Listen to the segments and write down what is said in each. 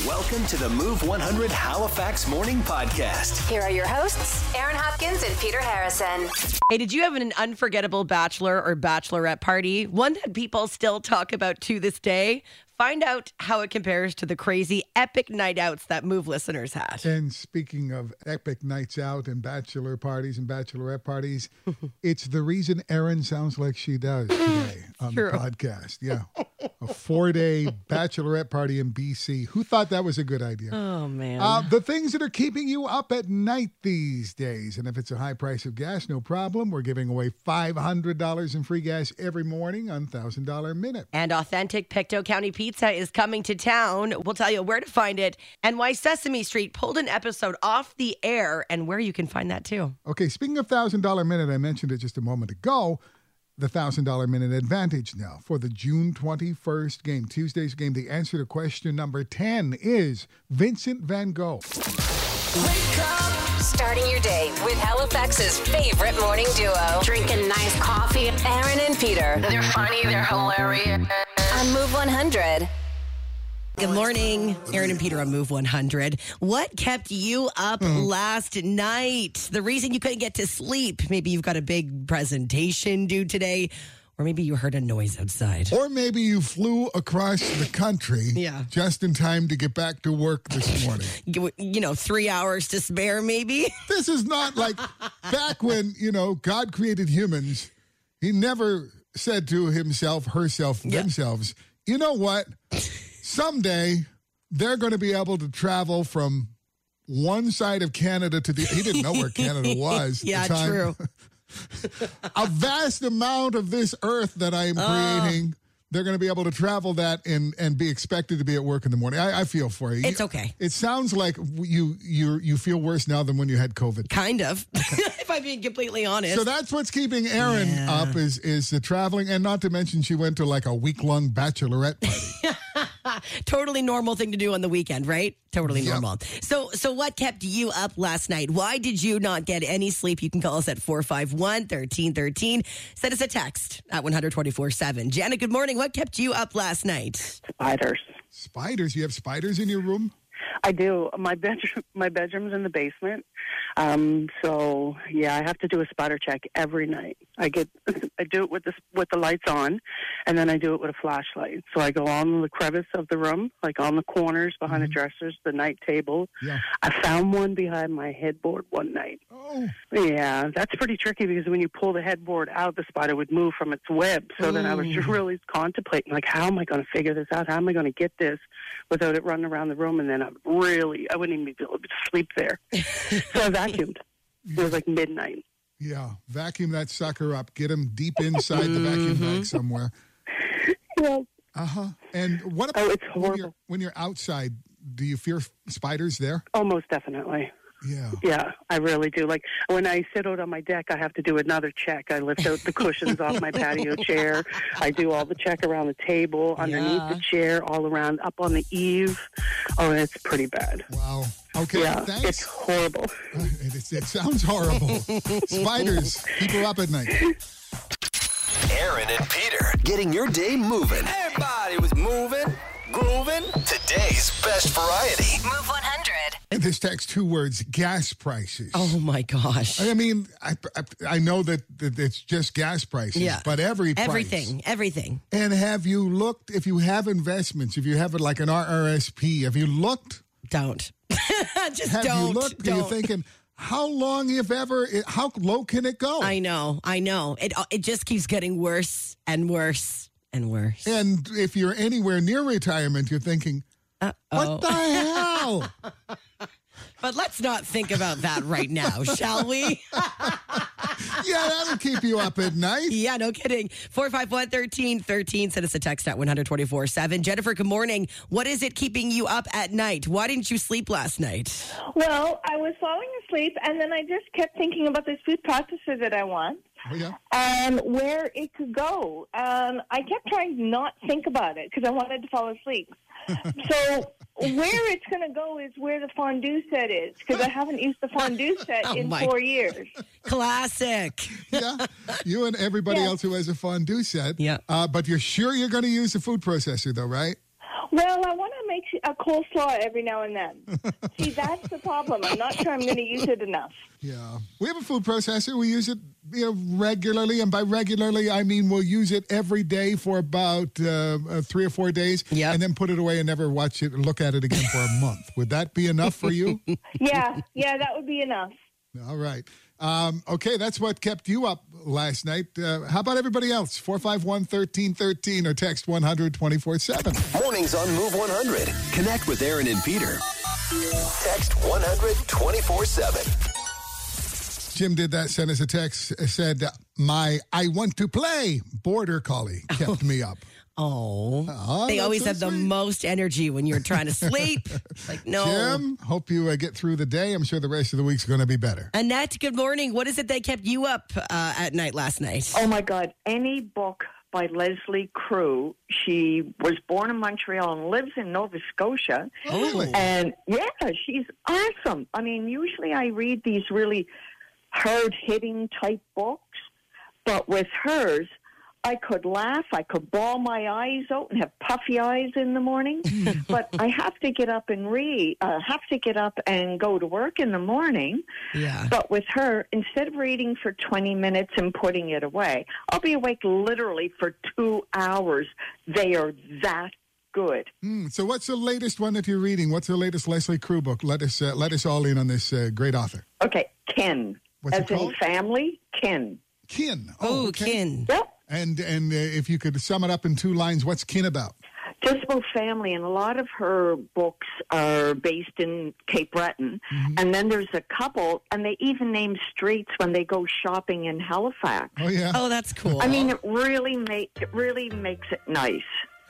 Welcome to the Move 100 Halifax Morning Podcast. Here are your hosts, Aaron Hopkins and Peter Harrison. Hey, did you have an unforgettable bachelor or bachelorette party? One that people still talk about to this day? Find out how it compares to the crazy epic night outs that Move listeners had. And speaking of epic nights out and bachelor parties and bachelorette parties, it's the reason Erin sounds like she does today on True. the podcast. Yeah. A four day bachelorette party in BC. Who thought that was a good idea? Oh, man. Uh, the things that are keeping you up at night these days. And if it's a high price of gas, no problem. We're giving away $500 in free gas every morning on $1,000 minute. and authentic Pictou County pizza is coming to town. We'll tell you where to find it and why Sesame Street pulled an episode off the air and where you can find that too. Okay, speaking of $1,000 minute, I mentioned it just a moment ago. The $1,000 minute advantage now for the June 21st game, Tuesday's game. The answer to question number 10 is Vincent van Gogh. Starting your day with Halifax's favorite morning duo. Drinking nice coffee. Aaron and Peter. They're funny, they're hilarious. On Move 100. Good morning, Aaron and Peter on Move 100. What kept you up hmm. last night? The reason you couldn't get to sleep? Maybe you've got a big presentation due today, or maybe you heard a noise outside. Or maybe you flew across the country Yeah. just in time to get back to work this morning. You you know, three hours to spare, maybe? this is not like back when, you know, God created humans. He never said to himself, herself, themselves, you know what? Someday they're going to be able to travel from one side of Canada to the. He didn't know where Canada was. at the Yeah, time. true. A vast amount of this earth that I am ah. creating. They're going to be able to travel that and and be expected to be at work in the morning. I, I feel for you. It's okay. It sounds like you you you feel worse now than when you had COVID. Kind of, if I'm being completely honest. So that's what's keeping Erin Yeah. up is is the traveling, and not to mention she went to like a week long bachelorette party. totally normal thing to do on the weekend, right? Totally Yep. normal. So, so what kept you up last night? Why did you not get any sleep? You can call us at 451 1313. Send us a text at 124 7. Janet, good morning. What kept you up last night? spiders. spiders, you have spiders in your room? I do. My bedroom, my bedroom's in the basement. Um, so yeah, I have to do a spider check every night. I get, I do it with the with the lights on, and then I do it with a flashlight. So I go on the crevice of the room, like on the corners, behind the dressers, the night table. Yeah. I found one behind my headboard one night. Oh, Yeah, that's pretty tricky because when you pull the headboard out, the spider would move from its web. So then I was Mm. really contemplating, like, how am I going to figure this out? How am I going to get this without it running around the room? And then I would really, I wouldn't even be able to sleep there. so I vacuumed. It was like midnight. yeah. Vacuum that sucker up. Get him deep inside the vacuum Mm-hmm. bag somewhere. Well, Uh huh. And what about Oh, it's when you're when you're outside? Do you fear spiders there? almost definitely. Yeah. Yeah, I really do. Like when I sit out on my deck, I have to do another check. I lift out the cushions off my patio chair. I do all the check around the table, underneath Yeah. the chair, all around, up on the eave. Oh, it's pretty bad. Wow. Okay. Yeah, Thanks. it's horrible. It, it, it sounds horrible. spiders keep her up at night. Aaron and Peter getting your day moving. Everybody was moving, grooving. Today's best variety. Move 100. This text two words: gas prices. Oh my gosh. I mean, I, I, I know that, that it's just gas prices, Yeah. but every price. Everything, everything. And have you looked, if you have investments, if you have it like an RRSP, have you looked? Don't. Just Have don't. you looked? Are don't. you thinking, how long, if ever, it, how low can it go? I know, I know. It it just keeps getting worse and worse and worse. and if you're anywhere near retirement, you're thinking, Uh-oh. what the hell? But let's not think about that right now, shall we? yeah, that'll keep you up at night. yeah, no kidding. 451 1313. Send us a text at 124 7. Jennifer, good morning. What is it keeping you up at night? Why didn't you sleep last night? Well, I was falling asleep, and then I just kept thinking about this food processor that I want Oh, yeah. and where it could go. And I kept trying to not think about it because I wanted to fall asleep. so where it's going to go is where the fondue set is because I haven't used the fondue set Oh, in my- four years. Classic. Yeah. You and everybody Yeah. else who has a fondue set. Yeah. Uh, but you're sure you're going to use the food processor, though, right? Well, I want to make a coleslaw every now and then. See, that's the problem. I'm not sure I'm going to use it enough. Yeah. We have a food processor. We use it you know, regularly. And by regularly, I mean we'll use it every day for about uh, uh, three or four days. Yep. And then put it away and never watch it or look at it again for a month. Would that be enough for you? Yeah, yeah, that would be enough. All right. Um, okay, that's what kept you up last night. Uh, how about everybody else? 451 1313 or text 100 24 7. Mornings on Move 100. Connect with Aaron and Peter. Text 100 24 7. Jim did that, sent us a text, uh, said, My I want to play border collie kept me up. Oh, Oh, they always so have the most energy when you're trying to sleep. like, no. Jim, hope you uh, get through the day. I'm sure the rest of the week's going to be better. Annette, good morning. What is it that kept you up uh, at night last night? Oh my God! Any book by Lesley Crewe. She was born in Montreal and lives in Nova Scotia. Oh, really? And yeah, she's awesome. I mean, usually I read these really hard hitting type books, but with hers, I could laugh, I could bawl my eyes out and have puffy eyes in the morning. but I have to get up and read, uh, have to get up and go to work in the morning. Yeah. But with her, instead of reading for 20 minutes and putting it away, I'll be awake literally for two hours. They are that good. Hmm, so, what's the latest one that you're reading? What's the latest Lesley Crewe book? Let us uh, let us all in on this uh, great author. Okay, kin. What's As it in called? family, kin. Kin. Oh, okay. kin. Yep. And and uh, if you could sum it up in two lines, what's kin about? Just about family, and a lot of her books are based in Cape Breton. Mm-hmm. And then there's a couple, and they even name streets when they go shopping in Halifax. Oh yeah, Oh, that's cool. I mean, it really make it really makes it nice.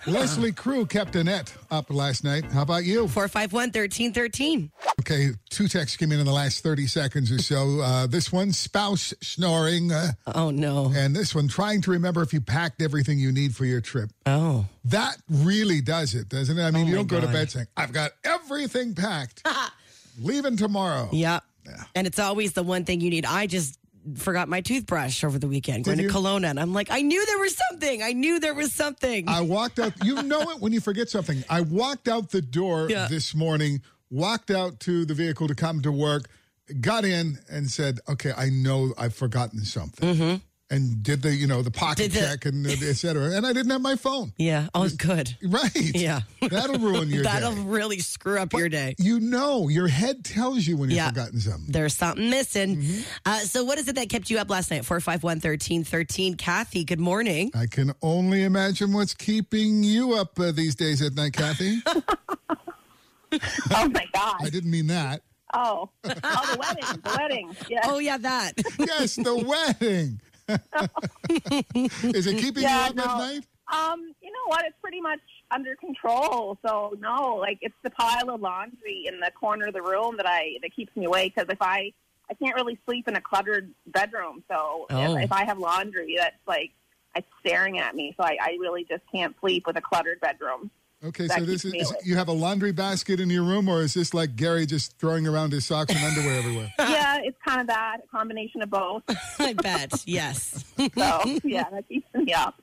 Lesley Crewe kept Annette up last night. How about you? 451 1313. Okay, two texts came in in the last thirty seconds or so. Uh, this one, spouse snoring, uh, Oh, no. and this one, trying to remember if you packed everything you need for your trip. Oh. That really does it, doesn't it? I mean, Oh, you don't go to bed saying, "I've got everything packed, leaving tomorrow." Yeah. And it's always the one thing you need. I just forgot my toothbrush over the weekend going Did to? Kelowna. And I'm like, I knew there was something. I knew there was something. I walked out. You know it when you forget something. I walked out the door Yeah. this morning, walked out to the vehicle to come to work, got in and said, "Okay, I know I've forgotten something." Mm-hmm. And did the you know the pocket. The- check and et cetera, and I didn't have my phone. yeah. Oh, good. Right. Yeah. That'll ruin your That'll day. really screw up your day. You know, your head tells you when you've Yeah. forgotten something. There's something missing. Mm-hmm. Uh, so, what is it that kept you up last night? 451 1313. Kathy, good morning. I can only imagine what's keeping you up uh, these days at night, Kathy. Oh my God. I didn't mean that. Oh, oh, the wedding, the wedding. Yeah. Oh, yeah, that. Yes, the wedding. Is it keeping Yeah, you up no. at night? Um, you know what? It's pretty much under control. So no, like it's the pile of laundry in the corner of the room that I that keeps me awake. Because if I I can't really sleep in a cluttered bedroom, so Oh. if, if I have laundry, that's like it's staring at me. So I, I really just can't sleep with a cluttered bedroom. Okay, That so this is, is you have a laundry basket in your room, or is this like Gary just throwing around his socks and underwear everywhere? yeah, it's kind of that a combination of both. I bet. Yes. So yeah, that keeps me up.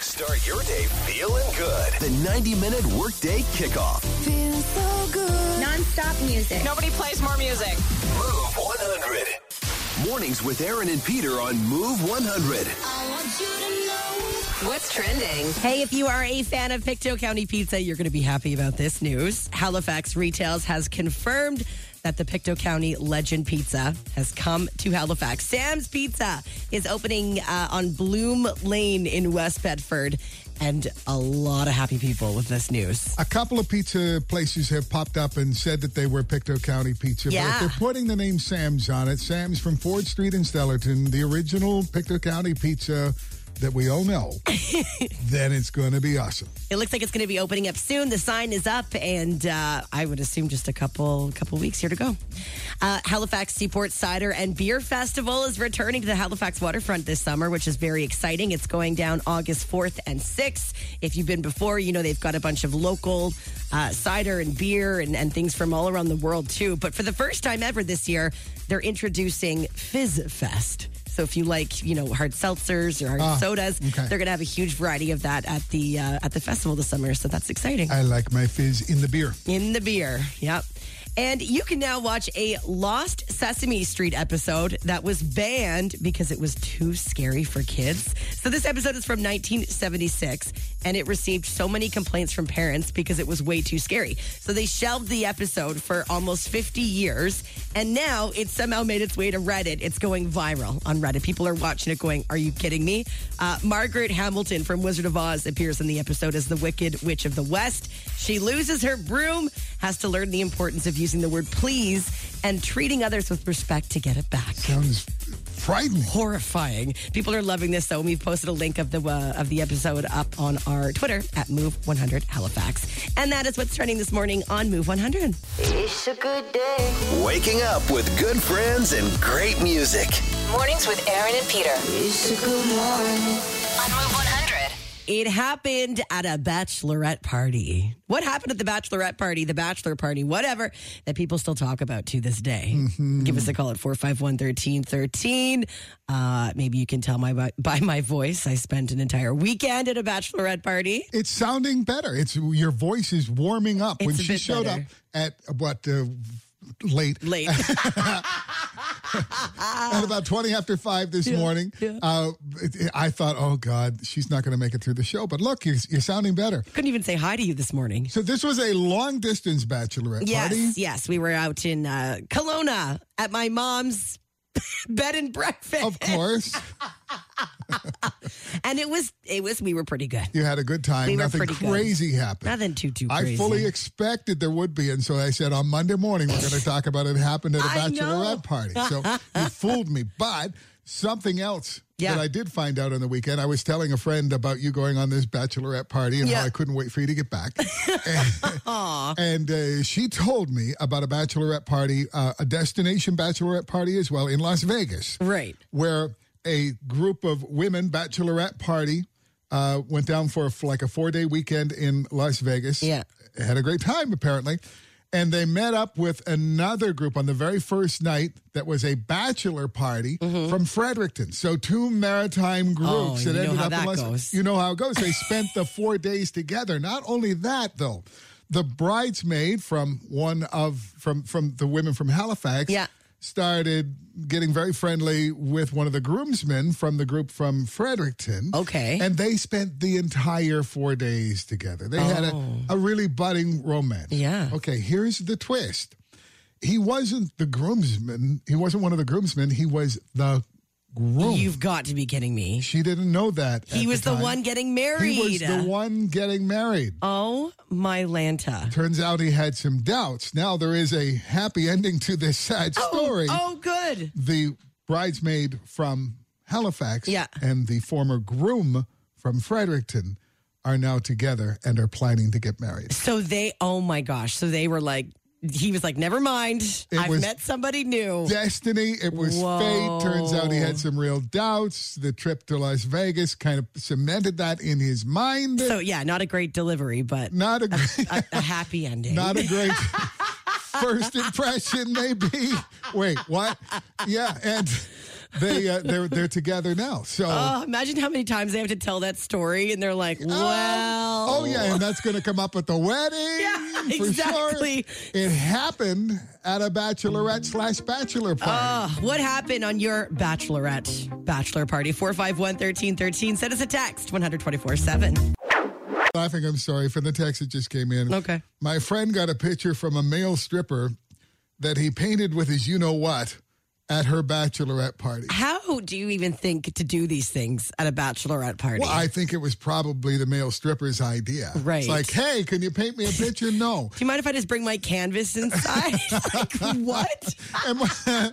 Start your day feeling good. The 90 minute workday kickoff. Feels so good. Non-stop music. Nobody plays more music. Move 100. Mornings with Aaron and Peter on Move 100. What's trending? Hey, if you are a fan of Pictou County Pizza, you're going to be happy about this news. Halifax Retails has confirmed that the Pictou County Legend Pizza has come to Halifax. Sam's Pizza is opening uh, on Bloom Lane in West Bedford, and a lot of happy people with this news. A couple of pizza places have popped up and said that they were Pictou County Pizza. But Yeah. if they're putting the name Sam's on it, Sam's from Foord Street in Stellarton, the original Pictou County Pizza that we all know, then it's going to be awesome. It looks like it's going to be opening up soon. The sign is up, and uh, I would assume just a couple couple weeks here to go. Uh, Halifax Seaport Cider and Beer Festival is returning to the Halifax waterfront this summer, which is very exciting. It's going down August 4th and 6th. If you've been before, you know they've got a bunch of local uh, cider and beer and, and things from all around the world, too. But for the first time ever this year, they're introducing Fizz Fest. So if you like, you know, hard seltzers or hard Ah, sodas, okay. they're going to have a huge variety of that at the uh, at the festival this summer. So that's exciting. I like my fizz in the beer. In the beer. Yep. And you can now watch a Lost Sesame Street episode that was banned because it was too scary for kids. So, this episode is from 1976, and it received so many complaints from parents because it was way too scary. So, they shelved the episode for almost 50 years, and now it's somehow made its way to Reddit. It's going viral on Reddit. People are watching it going, Are you kidding me? Uh, Margaret Hamilton from Wizard of Oz appears in the episode as the Wicked Witch of the West. She loses her broom, has to learn the importance of using the word please and treating others with respect to get it back. Sounds frightening. Horrifying. People are loving this though. We've posted a link of the uh, of the episode up on our Twitter at Move 100 Halifax, and that is what's trending this morning on Move 100. It's a good day. Waking up with good friends and great music. Mornings with Aaron and Peter. It's a good morning. On Move 100. It happened at a bachelorette party. What happened at the bachelorette party, the bachelor party, whatever, that people still talk about to this day? Give us a call at 451 1313. Uh, maybe you can tell my by my voice. I spent an entire weekend at a bachelorette party. It's sounding better. It's your voice is warming up. when It's a she showed better. up at what uh, late Late. at about 20 after 5 this morning. Uh, I thought, oh, God, she's not going to make it through the show. But look, you're, you're sounding better. Couldn't even say hi to you this morning. So this was a long distance bachelorette Yes, party. yes. Yes. We were out in uh, Kelowna at my mom's bed and breakfast. Of course, And it was, it was, we were pretty good. you had a good time. We Nothing pretty good. crazy happened. Nothing too, too I crazy. fully expected there would be, and so I said on Monday morning we're going to talk about it happened at a I know. bachelorette party. So you fooled me, but something else Yeah. that I did find out on the weekend. I was telling a friend about you going on this bachelorette party and Yeah. how I couldn't wait for you to get back. and and, uh, she told me about a bachelorette party, uh, a destination bachelorette party as well in Las Vegas Right. where a group of women bachelorette party uh, went down for like a four day weekend in Las Vegas. Yeah. had a great time apparently, and they met up with another group on the very first night that was a bachelor party from Fredericton. So two maritime groups Mm-hmm. Oh, that ended up in that Las goes. You know how it goes. They spent the four days together. Not only that though. The bridesmaid from one of from from the women from Halifax Yeah. Started getting very friendly with one of the groomsmen from the group from Fredericton. Okay. And they spent the entire four days together. They had a, oh. a really budding romance. Oh. Yeah. Okay, here's the twist. He wasn't the groomsman. He wasn't one of the groomsmen. He was the groom. You've got to be kidding me. she didn't know that. He was the, time. one getting married. He was the one getting married. Oh my Lanta. Turns out he had some doubts. Now there is a happy ending to this sad oh, story. Oh, good. the bridesmaid from Halifax Yeah. and the former groom from Fredericton are now together and are planning to get married. So they, oh my gosh. So they were like, he was like, never mind. It I've met somebody new. Destiny, it was fate. Turns out he had some real doubts. The trip to Las Vegas kind of cemented that in his mind. So yeah, not a great delivery, but not a great, a, a happy ending. not a great first impression, maybe. Wait, what? Yeah, and they uh, they're they're together now. So. Oh, imagine how many times they have to tell that story, and they're like, "Well, Oh yeah, and that's going to come up at the wedding. Yeah, for exactly. Sure. It happened at a bachelorette slash bachelor party. Uh, what happened on your bachelorette bachelor party? 451 1313. Send us a text 124 7. Laughing, I'm sorry for the text that just came in. Okay. My friend got a picture from a male stripper that he painted with his you know what at her bachelorette party. How do you even think to do these things at a bachelorette party? Well, I think it was probably the male stripper's idea. Right. It's like, hey, can you paint me a picture? No. do you mind if I just bring my canvas inside? like, what? and, what,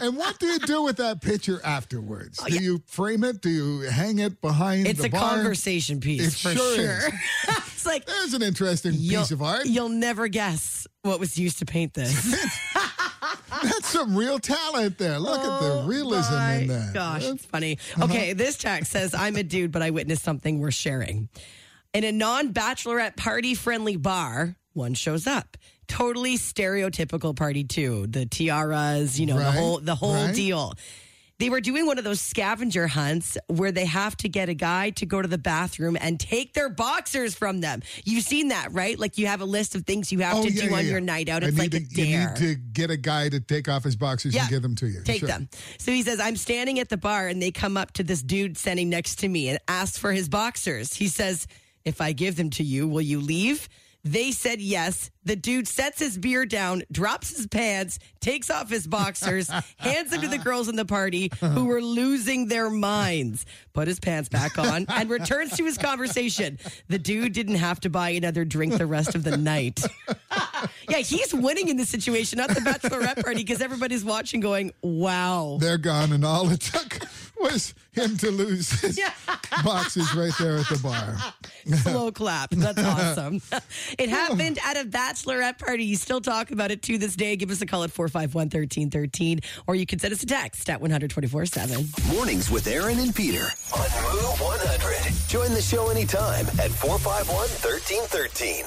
and what do you do with that picture afterwards? Oh, do you frame it? Do you hang it behind Oh, It's a conversation piece It for sure sure. it's like There's an interesting piece of art. You'll never guess what was used to paint this. Some real talent there. Look at the oh realism Oh My in that. Gosh, That's- it's funny. Uh-huh. Okay, this text says, I'm a dude, but I witnessed something worth sharing. In a non bachelorette party friendly bar, one shows up. Totally stereotypical party too. The tiaras, you know, the whole the whole right. deal. They were doing one of those scavenger hunts where they have to get a guy to go to the bathroom and take their boxers from them. You've seen that, right? Like you have a list of things you have Oh, to yeah, do yeah, on yeah. your night out. It's like a to, you need to get a guy to take off his boxers and give them to you. Take Sure. them. So he says, I'm standing at the bar and they come up to this dude standing next to me and ask for his boxers. He says, If I give them to you, will you leave? They said yes. The dude sets his beer down, drops his pants, takes off his boxers, hands them to the girls in the party who were losing their minds, put his pants back on, and returns to his conversation. The dude didn't have to buy another drink the rest of the night. yeah, he's winning in this situation, not the bachelorette party, because everybody's watching going, wow. They're gone, and all it took was him to lose his boxes right there at the bar. Slow clap. That's awesome. it happened at a bachelorette party. You still talk about it to this day. Give us a call at 451 1313, or you can send us a text at 124 7. Mornings with Aaron and Peter on Move 100. Join the show anytime at 451 1313.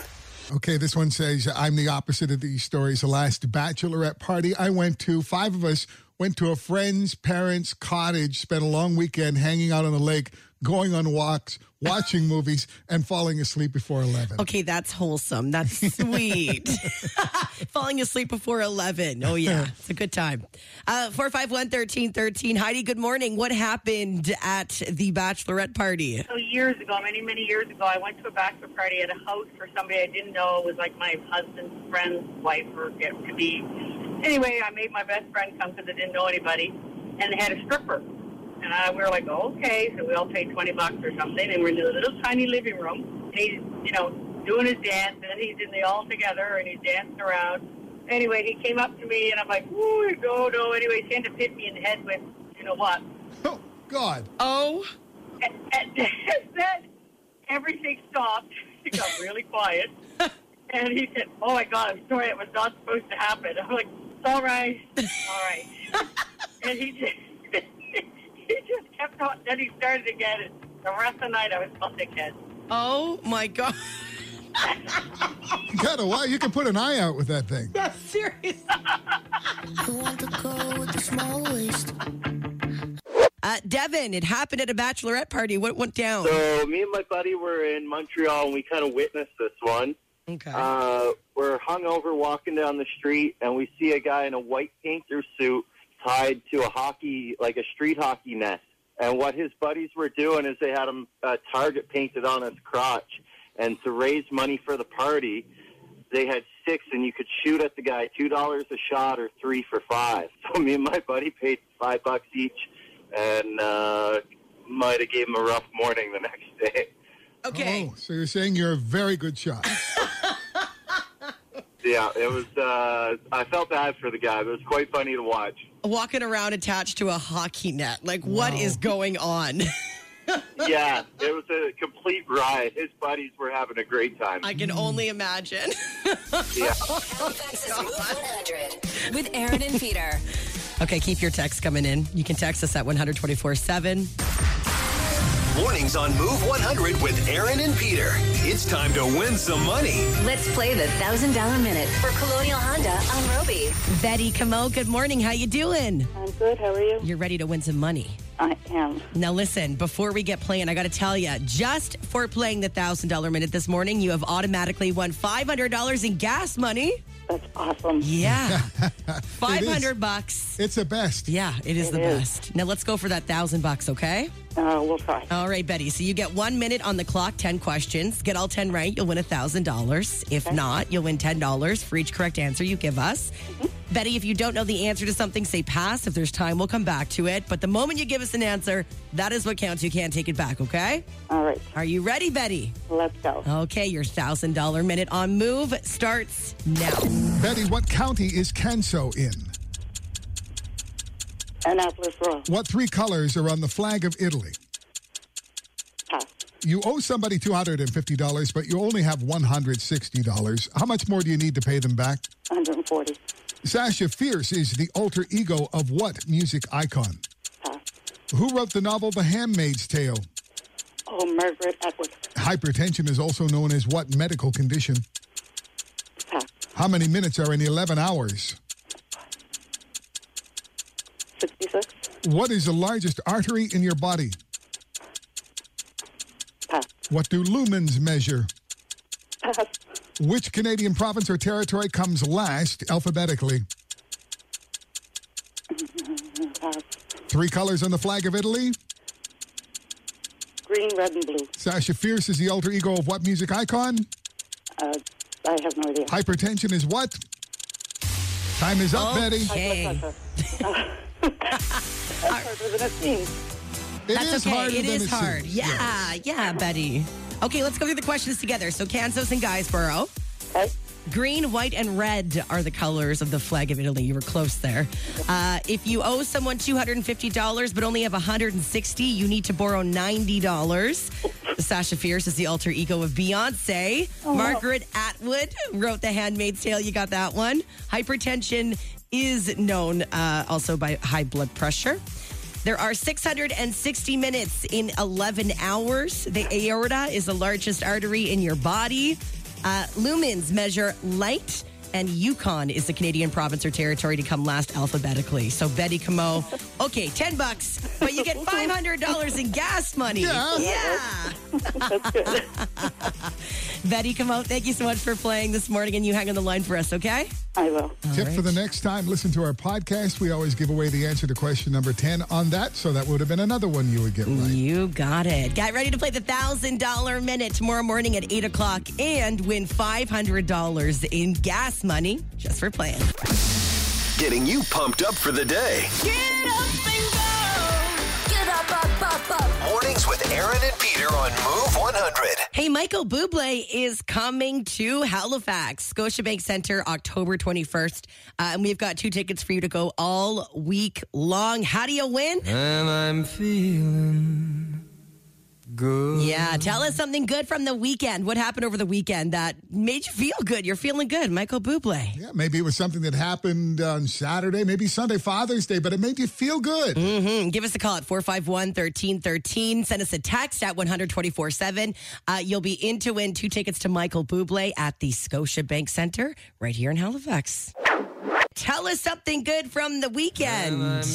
Okay, this one says, I'm the opposite of these stories. The last bachelorette party I went to, five of us went to a friend's parents' cottage, spent a long weekend hanging out on the lake, going on walks, watching movies, and falling asleep before 11. Okay, that's wholesome. That's sweet. Falling asleep before 11. Oh, yeah. It's a good time. Uh, 451 1313. Heidi, good morning. What happened at the bachelorette party? So years ago, many, many years ago, I went to a bachelor party at a house for somebody I didn't know. It was like my husband's friend's wife or it could be. Anyway, I made my best friend come because I didn't know anybody. And they had a stripper. And I, we were like, oh, okay. So we all paid 20 bucks or something. And we're in the little tiny living room. And he's, you know, doing his dance. And he's in the all together and he's dancing around. Anyway, he came up to me and I'm like, ooh, no, no. Anyway, he ended up hitting me in the head with, you know what? Oh, God. Oh, And, and then everything stopped. It got really quiet. And he said, Oh my God, I'm sorry, it was not supposed to happen. I'm like, It's all right. All right. and he just, he just kept on. Then he started again. And the rest of the night, I was a dickhead. oh my God. You got a while. You can put an eye out with that thing. That's serious. Uh, Devin, it happened at a bachelorette party. What went down? So me and my buddy were in Montreal and we kind of witnessed this one. Okay. Uh, we're hungover walking down the street and we see a guy in a white painter suit tied to a hockey, like a street hockey net. And what his buddies were doing is they had him a target painted on his crotch. And to raise money for the party, they had six, and you could shoot at the guy two dollars a shot or three for five. So me and my buddy paid five bucks each, and uh, might have gave him a rough morning the next day. okay. Oh, so you're saying you're a very good shot. Yeah, it was. Uh, I felt bad for the guy, but it was quite funny to watch. Walking around attached to a hockey net. Like, what is going on? Yeah, it was a complete riot. His buddies were having a great time. I can only imagine. Yeah. Halifax's Move 100 with Aaron and Peter. okay, keep your texts coming in. You can text us at 124 7. Mornings on Move 100 with Aaron and Peter. It's time to win some money. Let's play the $1,000 minute for Colonial Honda on Robie. Betty Camo, good morning. How you doing? I'm good. How are you? You're ready to win some money. I am. Now listen, before we get playing, I got to tell you, just for playing the $1,000 minute this morning, you have automatically won $500 in gas money. That's awesome. Yeah. 500 bucks. It's the best. Yeah, it is It the is. best. Now let's go for that 1000 bucks, okay? Uh, we'll try. All right, Betty. So you get one minute on the clock, 10 questions. Get all 10 right, you'll win $1,000. If not, you'll win $10 for each correct answer you give us. Betty, if you don't know the answer to something, say pass. If there's time, we'll come back to it. But the moment you give us an answer, that is what counts. You can't take it back, okay? All right. Are you ready, Betty? Let's go. Okay, your $1,000 minute on move starts now. Betty, what county is Canso in? Annapolis Royal. What three colors are on the flag of Italy? Pass. You owe somebody $250, but you only have $160. How much more do you need to pay them back? 140. Sasha Fierce is the alter ego of what music icon? Pass. Who wrote the novel The Handmaid's Tale? Oh, Margaret Atwood. Hypertension is also known as what medical condition? Pass. How many minutes are in 11 hours? 66. What is the largest artery in your body? Pass. What do lumens measure? Pass. Which Canadian province or territory comes last alphabetically? Three colors on the flag of Italy. Green, red, and blue. Sasha Fierce is the alter ego of what music icon? Uh, I have no idea. Hypertension is what? Time is up, Betty. Okay. That's harder than it seems. It That's is okay. harder It than is it hard. seems. Yeah, yeah, Betty. Okay, let's go through the questions together. So, Canso and Guysboro. Okay. Green, white, and red are the colors of the flag of Italy. You were close there. Uh, if you owe someone $250 but only have 160, you need to borrow $90. Sasha Fierce is the alter ego of Beyonce. Margaret Atwood wrote The Handmaid's Tale. You got that one. Hypertension is known uh, also by high blood pressure. There are 660 minutes in 11 hours. The aorta is the largest artery in your body. Uh, lumens measure light, and Yukon is the Canadian province or territory to come last alphabetically. So Betty Camo, okay, 10 bucks, but you get $500 in gas money. Yeah. Yeah. That's good. Betty Camo, thank you so much for playing this morning, and you hang on the line for us, okay? I will. Tip for the next time, listen to our podcast. We always give away the answer to question number 10 on that, so that would have been another one you would get right. You got it. Get ready to play the $1,000 minute tomorrow morning at 8 o'clock and win $500 in gas money just for playing. Getting you pumped up for the day. Get up and go. Get up, up, up, up. Mornings with Aaron and Peter on Move 100. Hey, Michael Bublé is coming to Halifax, Scotiabank Center, October 21st. Uh, and we've got two tickets for you to go all week long. How do you win? And I'm feeling good. Yeah, tell us something good from the weekend. What happened over the weekend that made you feel good? You're feeling good, Michael Bublé. Yeah, maybe it was something that happened on Saturday, maybe Sunday, Father's Day, but it made you feel good. hmm Give us a call at 451 1313. Send us a text at 124 7. Uh, you'll be in to win two tickets to Michael Bublé at the Scotiabank Center right here in Halifax. Tell us something good from the And I'm weekend.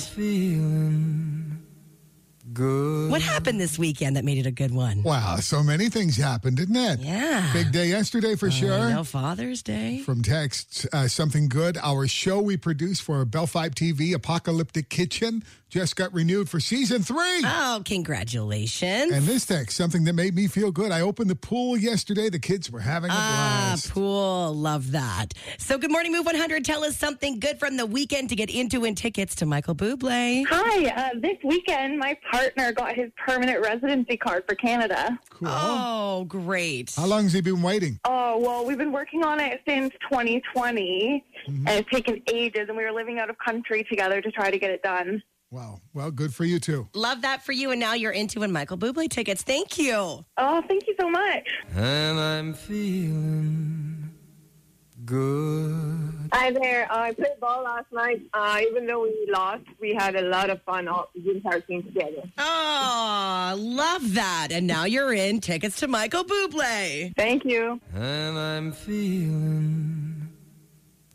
Good. What happened this weekend that made it a good one? Wow, so many things happened, didn't it? Yeah. Big day yesterday for I sure. know Father's Day. From texts, uh, something good. Our show we produce for Bell Fibe TV, Apocalyptic Kitchen, just got renewed for season three. Oh, congratulations. And this text, something that made me feel good. I opened the pool yesterday. The kids were having a Ah, blast. pool. Love that. So, good morning, Move 100. Tell us something good from the weekend to get into win tickets to Michael Bublé. Hi. Uh, this weekend, my partner got his permanent residency card for Canada. Cool. Oh, great. How long has he been waiting? Oh, well, we've been working on it since 2020, and it's taken ages, and we were living out of country together to try to get it done. Wow. Well, good for you too. Love that for you. And now you're into win Michael Bublé tickets. Thank you. Oh, thank you so much. And I'm feeling good. Hi there. Uh, I played ball last night. Uh, even though we lost, we had a lot of fun all the entire team together. Oh, love that. And now you're in tickets to Michael Bublé. Thank you. And I'm feeling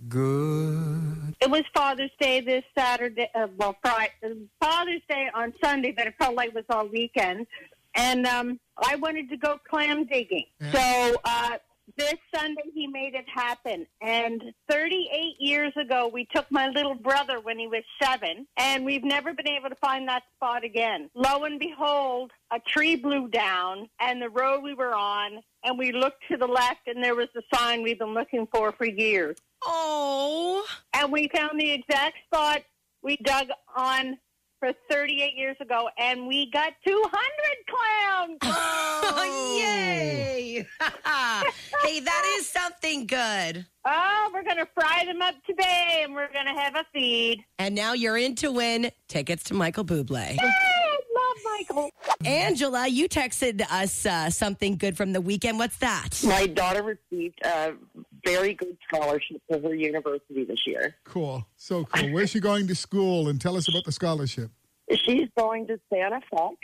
good. It was Father's Day this Saturday. Uh, well, Friday, Father's Day on Sunday, but it felt like it was all weekend. And um, I wanted to go clam digging. So uh, this Sunday, he made it happen. And 38 years ago, we took my little brother when he was seven, and we've never been able to find that spot again. Lo and behold, a tree blew down, and the road we were on, and we looked to the left, and there was the sign we've been looking for for years. Oh. And we found the exact spot we dug on for 38 years ago, and we got 200 clowns. Oh, yay. hey, that is something good. Oh, we're going to fry them up today, and we're going to have a feed. And now you're in to win tickets to Michael Bublé. Yay, love Michael. Angela, you texted us uh, something good from the weekend. What's that? My daughter received a very good scholarship for her university this year. Cool. So cool. Where's she going to school? And tell us about the scholarship. She's going to St. FX,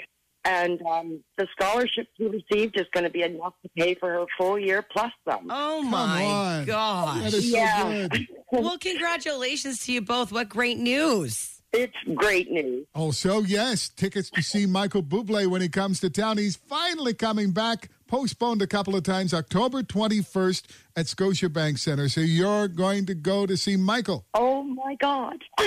and um, the scholarship she received is going to be enough to pay for her full year plus some. Oh my on. gosh. That is so Yeah. good. Well, congratulations to you both. What great news. It's great news. Also, yes, tickets to see Michael Bublé when he comes to town. He's finally coming back. Postponed a couple of times, October 21st at Scotiabank Center. So you're going to go to see Michael. Oh my God.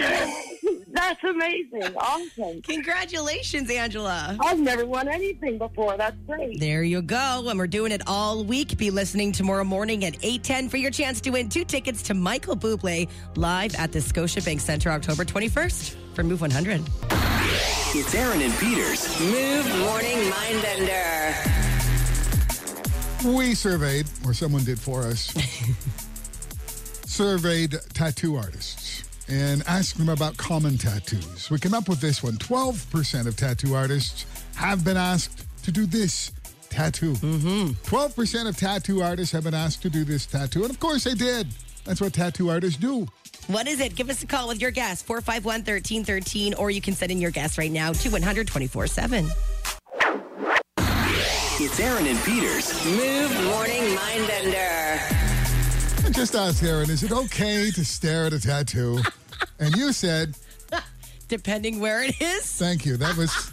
That's amazing. Awesome. Congratulations, Angela. I've never won anything before. That's great. There you go. And we're doing it all week. Be listening tomorrow morning at 8:10 for your chance to win two tickets to Michael Bublé live at the Scotiabank Center October 21st for Move 100. It's Aaron and Peter's Move Morning Mindbender. We surveyed, or someone did for us, surveyed tattoo artists and asked them about common tattoos. We came up with this one 12% of tattoo artists have been asked to do this tattoo. Mm-hmm. 12% of tattoo artists have been asked to do this tattoo. And of course they did. That's what tattoo artists do. What is it? Give us a call with your guess 451 1313, or you can send in your guess right now to 100 24 7. It's Aaron and Peter's Move Morning Mindbender. I just asked Aaron, is it okay to stare at a tattoo? And you said, Depending where it is. thank you. That was,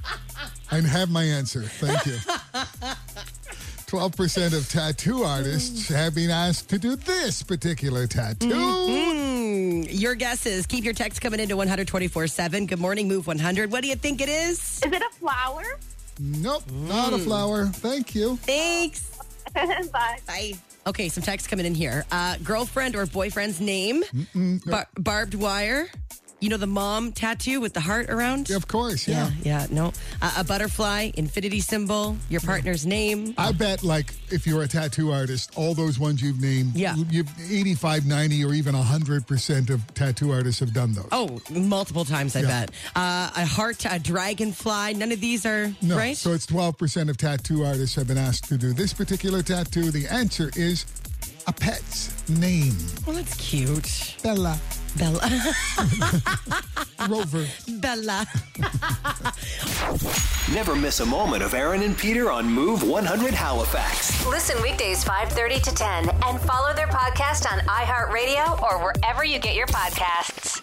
I have my answer. Thank you. 12% of tattoo artists have been asked to do this particular tattoo. Mm, your guesses. Keep your text coming into 124 7. Good morning, Move 100. What do you think it is? Is it a flower? Nope, not a flower. Thank you. Thanks. Bye. Bye. Okay, some text coming in here. Uh, girlfriend or boyfriend's name, Bar- barbed wire. You know the mom tattoo with the heart around? Of course, yeah. Yeah, yeah, no. Uh, a butterfly, infinity symbol, your partner's name. I bet, like, if you're a tattoo artist, all those ones you've named, Yeah. you've 85, 90, or even 100% of tattoo artists have done those. Oh, multiple times, I Yeah. bet. Uh, a heart, a dragonfly. None of these are No, right. so it's 12% of tattoo artists have been asked to do this particular tattoo. The answer is a pet's name. well, that's cute. Bella. Bella. Rover. Bella. Never miss a moment of Aaron and Peter on Move 100 Halifax. Listen weekdays 5:30 to 10 and follow their podcast on iHeartRadio or wherever you get your podcasts.